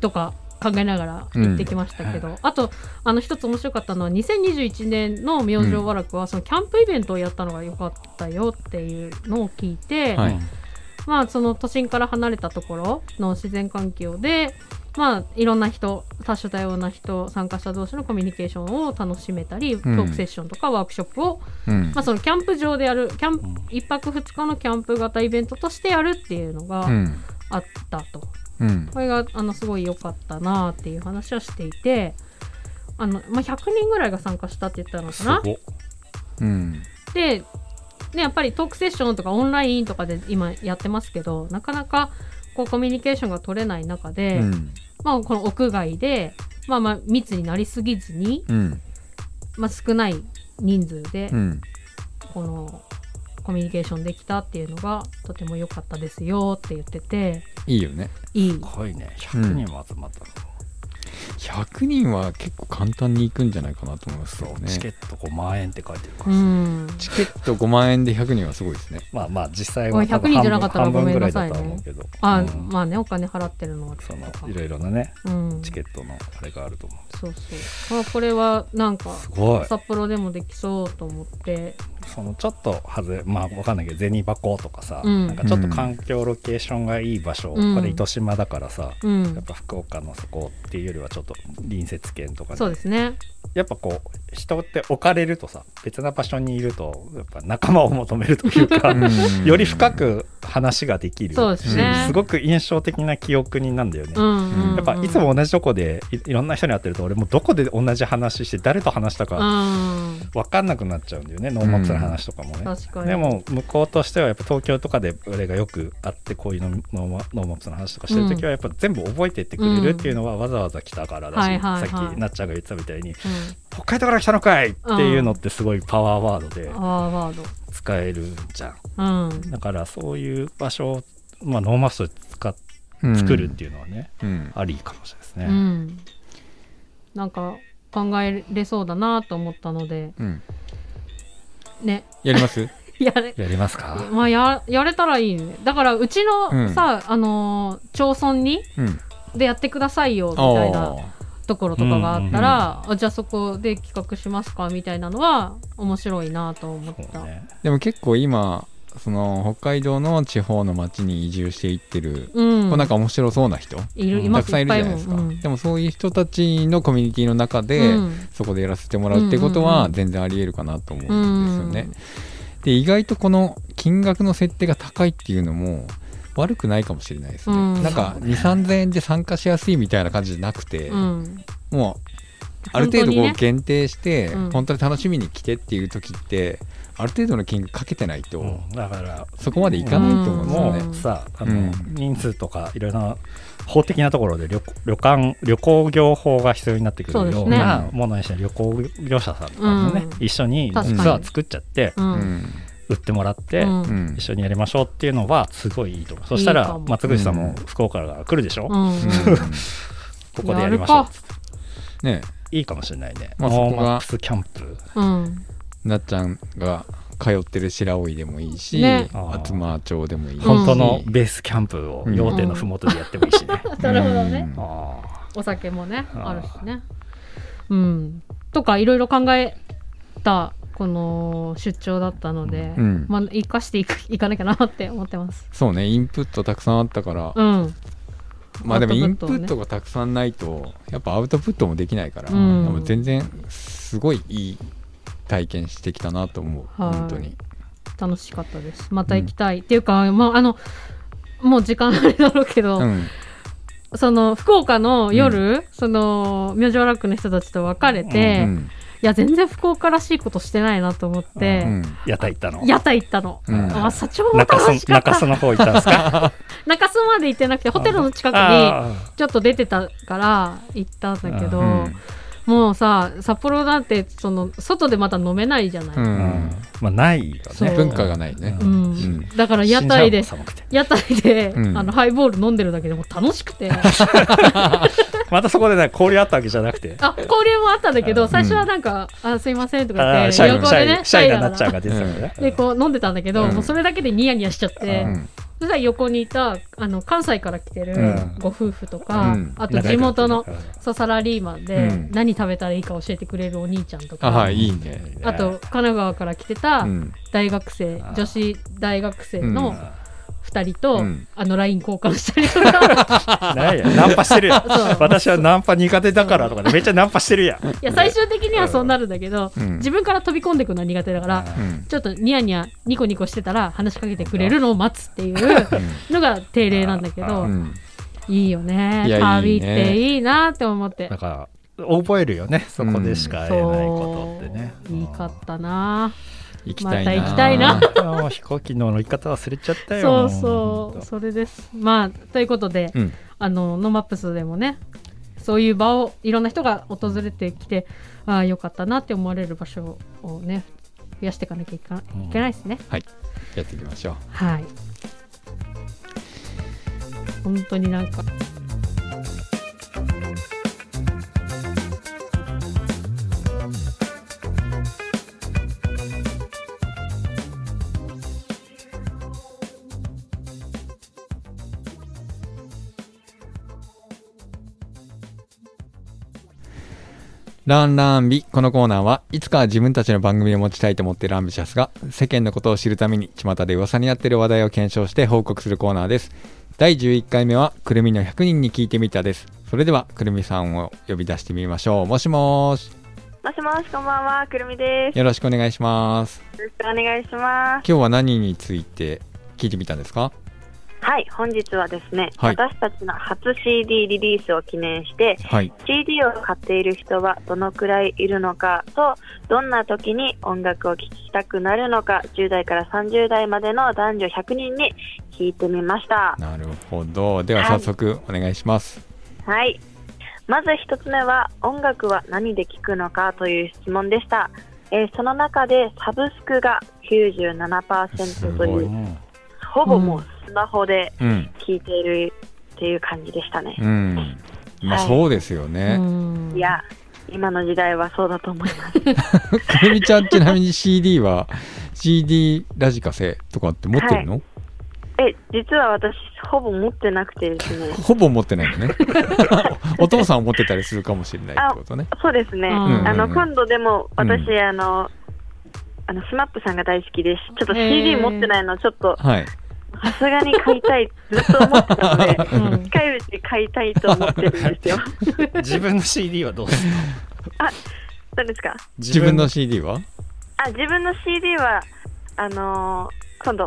Speaker 1: とか考えながら行ってきましたけど、うん、あとあの一つ面白かったのは2021年の明星和楽はそのキャンプイベントをやったのが良かったよっていうのを聞いて、はい、まあその都心から離れたところの自然環境でまあ、いろんな人多種多様な人参加者同士のコミュニケーションを楽しめたり、トークセッションとかワークショップを、うん、まあ、そのキャンプ場でやるキャンプ1泊2日のキャンプ型イベントとしてやるっていうのがあったと。うん、これがあのすごい良かったなっていう話をしていてあの、まあ、100人ぐらいが参加したって言ったのかな？うん、でね、やっぱりトークセッションとかオンラインとかで今やってますけどなかなかこうコミュニケーションが取れない中で、うん、まあ、この屋外で、まあ、まあ密になりすぎずに、うん、まあ、少ない人数で、このコミュニケーションできたっていうのがとても良かったですよって言ってて。
Speaker 3: いいよね。
Speaker 1: いい。
Speaker 2: すごいね。100人も集まったの、うん
Speaker 3: 100人は結構簡単にいくんじゃないかなと思います
Speaker 2: ね。チケット5万円って書いてるから、ね、
Speaker 3: チケット5万円で100人はすごいですね。
Speaker 2: まあまあ実際は
Speaker 1: 100人じゃなかったらごめんなさいね。あ、うん、まあねお金払ってるのは
Speaker 2: そのいろいろなね、うん、チケットのあれがあると思
Speaker 1: う。そうそう。あこれはなんか札幌でもできそうと思って
Speaker 2: そのちょっとはずまあわかんないけど銭箱とかさ、うん、なんかちょっと環境ロケーションがいい場所、うん、これ糸島だからさ、うん、やっぱ福岡のそこっていうよりはちょっと隣接県とか、
Speaker 1: ね、そうですね
Speaker 2: やっぱこう人って置かれるとさ別な場所にいるとやっぱ仲間を求めるというかより深く話ができる。
Speaker 1: そうですね。
Speaker 2: すごく印象的な記憶になんだよね、うん。うんうん、やっぱいつも同じとこでいろんな人に会ってると俺もどこで同じ話して誰と話したか分かんなくなっちゃうんだよね。農物の話とかもね、うん、でも向こうとしてはやっぱ東京とかで俺がよく会ってこういう農農物の話とかしてる時はやっぱ全部覚えてってくれるっていうのはわざわざ来たからだし、うん、さっきなっちゃんが言ってたみたいに、北海道から来たのかいっていうのってすごいパワーワードで使えるじゃん、うん、だからそういう場所を、まあ、ノーマストで使っ作るっていうのはね、うん、ありかもしれないですね、うん、
Speaker 1: なんか考えれそうだなと思ったので、ね。
Speaker 3: やります？
Speaker 1: やれ。
Speaker 2: やりますか？
Speaker 1: まあややれたらいいね。だからうちのさ、あのー、町村に、でやってくださいよみたいなところとかがあったら、うんうん、じゃあそこで企画しますかみたいなのは面白いなと思った、ね、
Speaker 3: でも結構今その北海道の地方の町に移住していってる、うん、こうなんか面白そうな人
Speaker 1: いる
Speaker 3: たくさんいるじゃないですか、うん、でもそういう人たちのコミュニティの中で、うん、そこでやらせてもらうってことは全然ありえるかなと思うんですよね。で意外とこの金額の設定が高いっていうのも悪くないかもしれないですね、うん、なんか2 3 0 0円で参加しやすいみたいな感じじゃなくて、うん、もうある程度こう限定して、ね、本当に楽しみに来てっていう時ってある程度の金額かけてないと、うん、だからそこまでいかないと思うんですよね。
Speaker 2: もうさあの、人数とかいろいろな法的なところで旅旅館旅行業法が必要になってくるようなものにして、ね、旅行業者さんとかもね、一緒にツアー作っちゃって。売ってもらって、一緒にやりましょうっていうのはすごいいいと思う、そしたら松口さんも福岡から来るでしょ、うん、ここでやりましょうね。いいかもしれないね、まあ、そこがキャンプ、
Speaker 3: うん、なっちゃんが通ってる白老でもいいし、ね、厚真町でもいいし。
Speaker 2: 本当のベースキャンプを要点のふもとでやってもいいしね、
Speaker 1: なるほどね、お酒もねあるしね。うん。とかいろいろ考えたこの出張だったので、うん、まあ生かしていくいかなきゃなって思ってます。
Speaker 3: そうねインプットたくさんあったから、うん、まあでもインプットがたくさんないとやっぱアウトプットもできないから、うん、全然すごいいい体験してきたなと思う本当に。
Speaker 1: 楽しかったです。また行きたい、うん、っていうか、まあ、あのもう時間あれだろうけど、うん、その福岡の夜、うん、その明星ラックの人たちと別れて、いや全然福岡らしいことしてないなと思って、
Speaker 2: 屋台行ったの？
Speaker 1: 屋台行ったの、あ社長
Speaker 2: も楽しかった中洲の方行ったんですか？
Speaker 1: 中洲まで行ってなくてホテルの近くにちょっと出てたから行ったんだけど、もうさ札幌なんてその外でまた飲めないじゃない、うん、
Speaker 2: まあないよ
Speaker 3: ね。文化がないね、うん、
Speaker 1: だから屋台で屋台で、あのハイボール飲んでるだけでも楽しくて。
Speaker 2: またそこでね交流あったわけじゃなくて。
Speaker 1: あ交流もあったんだけど最初はなんか「あすいません」とか言って
Speaker 2: 横でねシャイななっちゃうが出てたね。
Speaker 1: でこう飲んでたんだけど、もうそれだけでニヤニヤしちゃって、そしたら横にいたあの関西から来てるご夫婦とか、うん、あと地元のそうサラリーマンで、何食べたらいいか教えてくれるお兄ちゃんとか、
Speaker 3: あいいね。
Speaker 1: あと神奈川から来てた大学生、女子大学生の、2人と、うん、あの LINE 交換したりとか。
Speaker 2: 何やナンパしてるやん。私はナンパ苦手だからとかでめっちゃナンパしてるやん。い
Speaker 1: や最終的にはそうなるんだけど、うん、自分から飛び込んでいくのは苦手だから、うん、ちょっとニヤニヤニコニコしてたら話しかけてくれるのを待つっていうのが定例なんだけど、いいよね。旅っていいなって思って。
Speaker 2: だから覚えるよね。そこでしか会えないことってね、
Speaker 1: いいかったな
Speaker 3: 行きたいな、
Speaker 1: ま、行きたいな。
Speaker 2: 飛行機の乗り方忘れちゃった
Speaker 1: よそうそうそれです。まあということで、うん、あのノマップスでもねそういう場をいろんな人が訪れてきてああよかったなって思われる場所をね増やしていかなきゃいけないですね、
Speaker 3: うん、はい。やっていきましょう。
Speaker 1: はい。本当になんか
Speaker 3: ランランビこのコーナーはいつか自分たちの番組を持ちたいと思っているアンビシャスが世間のことを知るために巷で噂になっている話題を検証して報告するコーナーです。第11回目はくるみの100人に聞いてみたです。それではくるみさんを呼び出してみましょう。もしもし。
Speaker 4: もしもしこんばんはくるみです。
Speaker 3: よろしくお願いします。
Speaker 4: よろしくお願いします。
Speaker 3: 今日は何について聞いてみたんですか？
Speaker 4: はい本日はですね、はい、私たちの初 CD リリースを記念して、はい、CD を買っている人はどのくらいいるのかとどんな時に音楽を聴きたくなるのか10代から30代までの男女100人に聞いてみました。
Speaker 3: なるほど。では早速お願いします、
Speaker 4: はい、はい、まず1つ目は音楽は何で聴くのかという質問でした、えー、その中でサブスクが97%というほぼもうスマホで聞いているっていう感じでしたね。うん、
Speaker 3: まあ、そうですよね。
Speaker 4: いや今の時代はそうだと思います。
Speaker 3: くるみちゃんちなみに CD は CD ラジカセとかって持ってるの、はい、
Speaker 4: え実は私ほぼ持ってなくてですね。
Speaker 3: ほぼ持ってないのね。お父さんを持ってたりするかもしれないってことね。
Speaker 4: そうですね、あの今度でも私、うん、あのあのスマップさんが大好きです。ちょっと CD 持ってないのちょっと、はい、さすがに買いたい。ずっと思ってたので、うん、近いうち買いたいと思ってるんですよ。
Speaker 2: 自分の CD はどうですか
Speaker 4: あ何ですか？
Speaker 3: 自分の CD は？
Speaker 4: あ自分の CD はあのー、今度。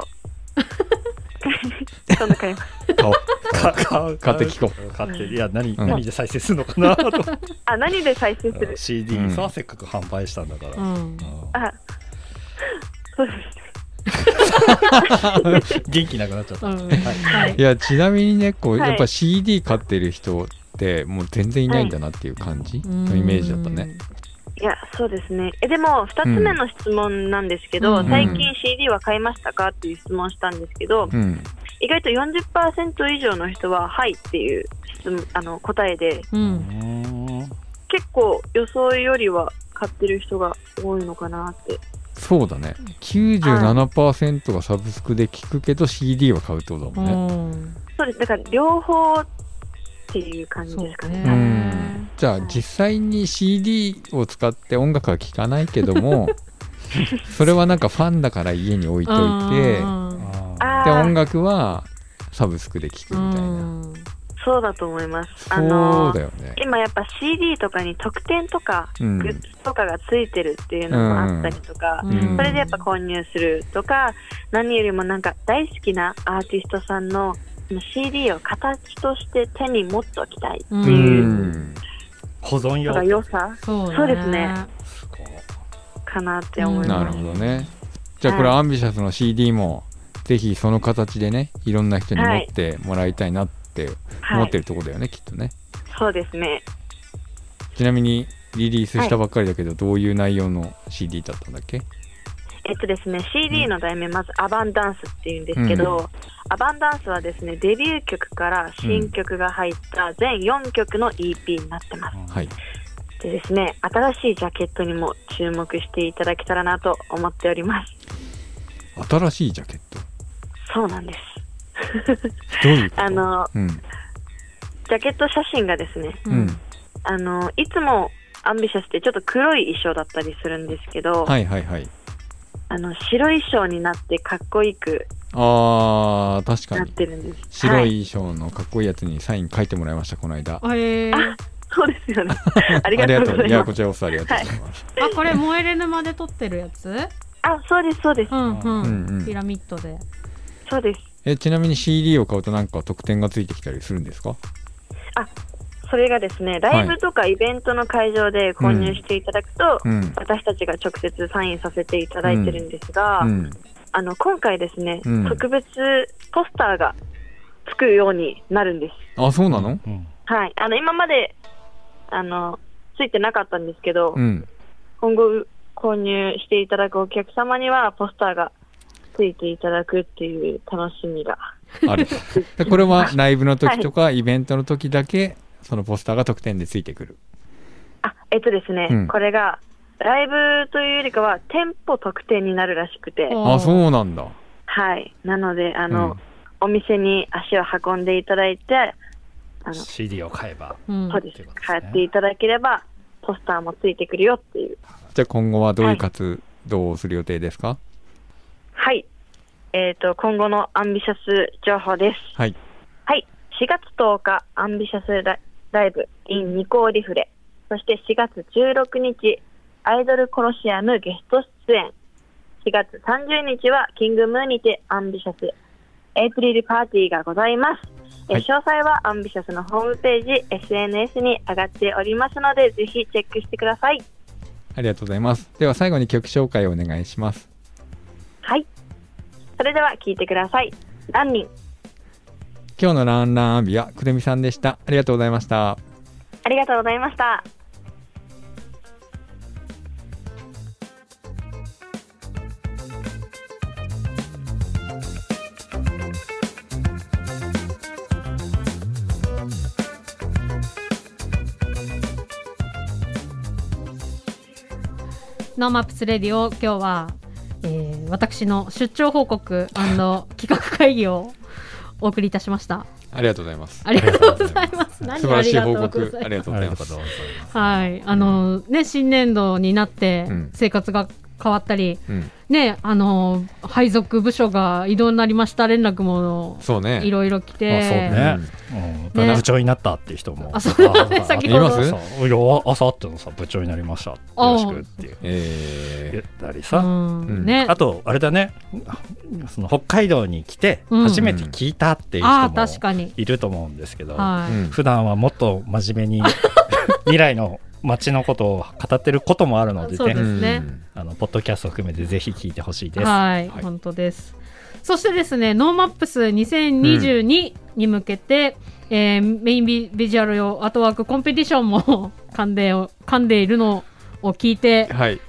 Speaker 4: 今度買います。
Speaker 3: 買う。買って聞こ
Speaker 2: う。買っていや何、うん、何で再生するのかなと。
Speaker 4: あ何で再生する
Speaker 2: ？CD さ、せっかく販売したんだから。あ
Speaker 4: そうです。ね。
Speaker 2: 元気なくなっちゃった、うん。
Speaker 3: はい、い。やちなみにねこう、やっぱ CD 買ってる人ってもう全然いないんだなっていう感じ？のイメージだったね、
Speaker 4: いやそうですね。えでも2つ目の質問なんですけど、うん、最近 CD は買いましたかっていう質問したんですけど、うん、意外と40%以上の人は「はい」っていう質問あの答えで、うん、結構予想よりは買ってる人が多いのかなって
Speaker 3: そうだね。97%がサブスクで聞くけど CD は買うってことだもん
Speaker 4: ね。そうですだから両方っていう感じですかね。
Speaker 3: ね。じゃあ実際に CD を使って音楽は聴かないけども それはなんかファンだから家に置いといてで音楽はサブスクで聴くみたいな
Speaker 4: そうだと思います。
Speaker 3: あのーね、
Speaker 4: 今やっぱ CD とかに特典とか、グッズとかがついてるっていうのもあったりとか、うん、それでやっぱ購入するとか、何よりもなんか大好きなアーティストさんの CD を形として手に持っておきたいっていう、うん、
Speaker 2: 保存用。
Speaker 4: 良さ。そう,、ですね。かなって思います、
Speaker 3: なるほどね。じゃあこれ、アンビシャスの CD もぜひその形でねいろんな人に持ってもらいたいなってって思ってるとこだよね、はい、きっとね。
Speaker 4: そうですね。
Speaker 3: ちなみにリリースしたばっかりだけど、はい、どういう内容の CD だったんだっけ？
Speaker 4: えっとですね CD の題名、まず「アバンダンス」っていうんですけど、うん、アバンダンスはですねデビュー曲から新曲が入った全4曲の EP になってます、うん、はい。でですね新しいジャケットにも注目していただけたらなと思っております。
Speaker 3: 新しいジャケット？
Speaker 4: そうなんです
Speaker 3: どういう
Speaker 4: あの、うん、ジャケット写真がですね、うん、あのいつもアンビシャスってちょっと黒い衣装だったりするんですけど、
Speaker 3: はいはいはい、
Speaker 4: あの白い衣装になってかっこよく
Speaker 3: あ確かに
Speaker 4: なってるんです
Speaker 3: 白い衣装のかっこいいやつにサイン書いてもらいました、この間。
Speaker 4: へあそうですよね。ありがとうございます。いや、
Speaker 3: こちらこそありがとうございます。はい、
Speaker 1: あ、これ、燃えれ沼で撮ってるやつ？
Speaker 4: あ、そうです、そうです。
Speaker 1: うんうん。うんうん、ピラミッドで。
Speaker 4: そうです。
Speaker 3: えちなみに CD を買うと何か特典がついてきたりするんですか？
Speaker 4: あそれがですねライブとかイベントの会場で購入していただくと、うん、私たちが直接サインさせていただいてるんですが、うん、あの今回ですね、うん、特別ポスターがつくようになるんです。
Speaker 3: あそうなの、
Speaker 4: はい、あの今まであのついてなかったんですけど、今後購入していただくお客様にはポスターがついていただくっていう楽しみが。
Speaker 3: ある。これはライブの時とかイベントの時だけそのポスターが特典でついてくる。
Speaker 4: あえっとですね、うん、これがライブというよりかは店舗特典になるらしくて。
Speaker 3: あそうなんだ。
Speaker 4: はい。なのであの、うん、お店に足を運んでいただいてあ
Speaker 2: の CD を買えば、
Speaker 4: そうです、ね、買っていただければポスターもついてくるよっていう。
Speaker 3: じゃあ今後はどういう活動をする予定ですか、はい
Speaker 4: はい。えっ、ー、と、今後のアンビシャス情報です。
Speaker 3: はい。
Speaker 4: はい。4月10日、アンビシャスライブ in ニコーリフレ。そして4月16日、アイドルコロシアムゲスト出演。4月30日はキングムーにてアンビシャスエイプリルパーティーがございます。はい、詳細はアンビシャスのホームページ、SNS に上がっておりますので、ぜひチェックしてください。
Speaker 3: ありがとうございます。では最後に曲紹介をお願いします。
Speaker 4: はい。それでは聞いてください。ランニン。
Speaker 3: 今日のランランアンビはくるみさんでした。ありがとうございました。あ
Speaker 4: りがとうございました。
Speaker 1: ノーマップスレディオ今日はえー、私の出張報告 企画会議をお送りいたしました。
Speaker 3: ありがとうございます。
Speaker 1: ありがとうございます。素
Speaker 3: 晴らしい報告ありがとうございます。
Speaker 1: はい、あのね新年度になって生活が変わったり、うん、ねあの配属部署が異動になりました。連絡もそうね。いろいろ来て、そう
Speaker 2: ね、うん、部長になったっていう人も。
Speaker 1: あそうね先ほど。い
Speaker 2: 朝ってのさ部長になりました。よろしくって言ったりさ、ね、あとあれだね。その北海道に来て初めて聞いたっていう人もいると思うんですけど、うん、普段はもっと真面目に 未来の街のことを語ってることもあるので、ね、
Speaker 1: ですね。
Speaker 2: あのポッドキャストを含めてぜひ聞いてほしいです。
Speaker 1: はい、はい、本当です。そしてですね、ノーマップス2022に向けて、うん、えー、メインビビジュアル用アートワークコンペティションも噛んで噛んでいるのを聞いて、はい、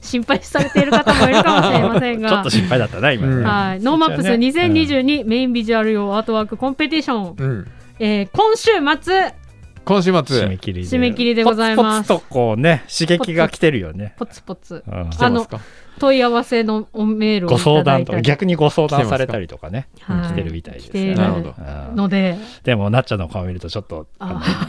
Speaker 1: 心配されている方もいるかもしれませんが。
Speaker 2: ちょっと心配だったな今、
Speaker 1: ね、はい、ノーマップス2022、メインビジュアル用アートワークコンペティション、うん、えー、今週末
Speaker 3: 今週末。
Speaker 2: 締め切り
Speaker 1: で。締め切りでございます。
Speaker 2: ポツポツとこうね刺激が来てるよね。
Speaker 1: ポツポツ、うん、あの問い合わせのメールを
Speaker 2: ご相談と逆にご相談されたりとかね来てるみたいですね。
Speaker 1: なるほどので。
Speaker 2: でもなっちゃんの顔見るとちょっと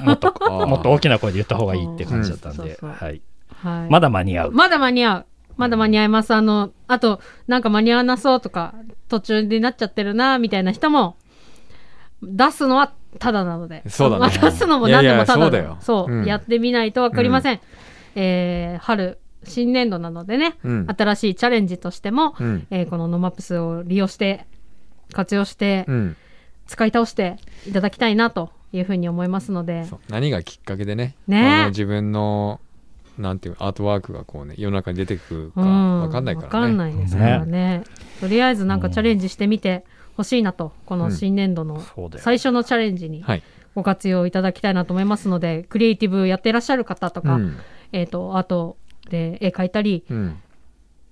Speaker 2: もっと もっと大きな声で言った方がいいって感じだったんで、はい、はい、まだ間に合う。
Speaker 1: まだ間に合う。まだ間に合います。あの、あと、なんか間に合わなそうとか、途中でなっちゃってるな、みたいな人も、出すのはただなので。
Speaker 3: そうだ、
Speaker 1: ね、出すのも何でもただだよ。そう、うん、やってみないと分かりません、うん、えー、春新年度なのでね、うん、新しいチャレンジとしても、うん、えー、このノマップスを利用して活用して、うん、使い倒していただきたいなというふうに思いますので。
Speaker 3: 何がきっかけでねね。自分のなんていうアートワークがこうね世の中に出てくるか分かんないからね、分
Speaker 1: かんないですからね、ね、とりあえずなんかチャレンジしてみて、欲しいなとこの新年度の最初のチャレンジにご活用いただきたいなと思いますので、クリエイティブやっていらっしゃる方とか、うん、えーと、アートで絵描いたり、うん、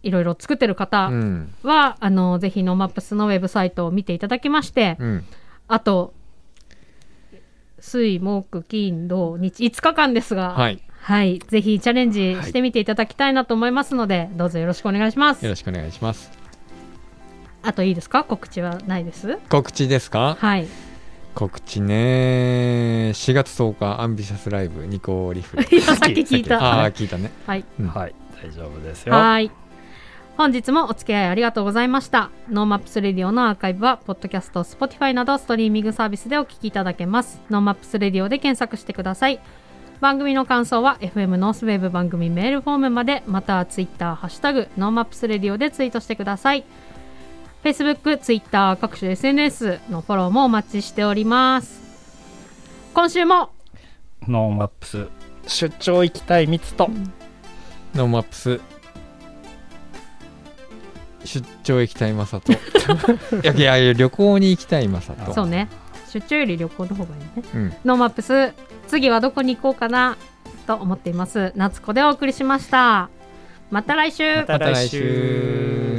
Speaker 1: いろいろ作ってる方は、うん、あのぜひノーマップスのウェブサイトを見ていただきまして、あと水木金土日5日間ですが、はい、はい、ぜひチャレンジしてみていただきたいなと思いますので、はい、どうぞよろしくお願いします。
Speaker 3: よろしくお願いします。
Speaker 1: あといいですか？告知はないです？
Speaker 3: 告知ですか？
Speaker 1: はい。
Speaker 3: 告知ね。4月10日アンビシャスライブニコリフ。
Speaker 1: さっき聞いた。
Speaker 3: ああ聞いたね。
Speaker 1: はい、
Speaker 2: うん、はい。大丈夫ですよ。
Speaker 1: はい。本日もお付き合いありがとうございました。ノーマップスレディオのアーカイブはポッドキャスト Spotify などストリーミングサービスでお聞きいただけます。ノーマップスレディオで検索してください。番組の感想は FM ノースウェーブ番組メールフォームまでまたはツイッターハッシュタグノーマップスレディオでツイートしてください Facebook、Twitter、各種 SNS のフォローもお待ちしております。今週も。
Speaker 2: ノーマップス。出張行きたいミツと、
Speaker 3: ノーマップス。出張行きたいマサと いやいやいや旅行に行きたいマサと
Speaker 1: そうね。出張より旅行の方がいいね、うん、ノーマップス。次はどこに行こうかな。と思っています。夏子でお送りしました。また来週。
Speaker 2: また来週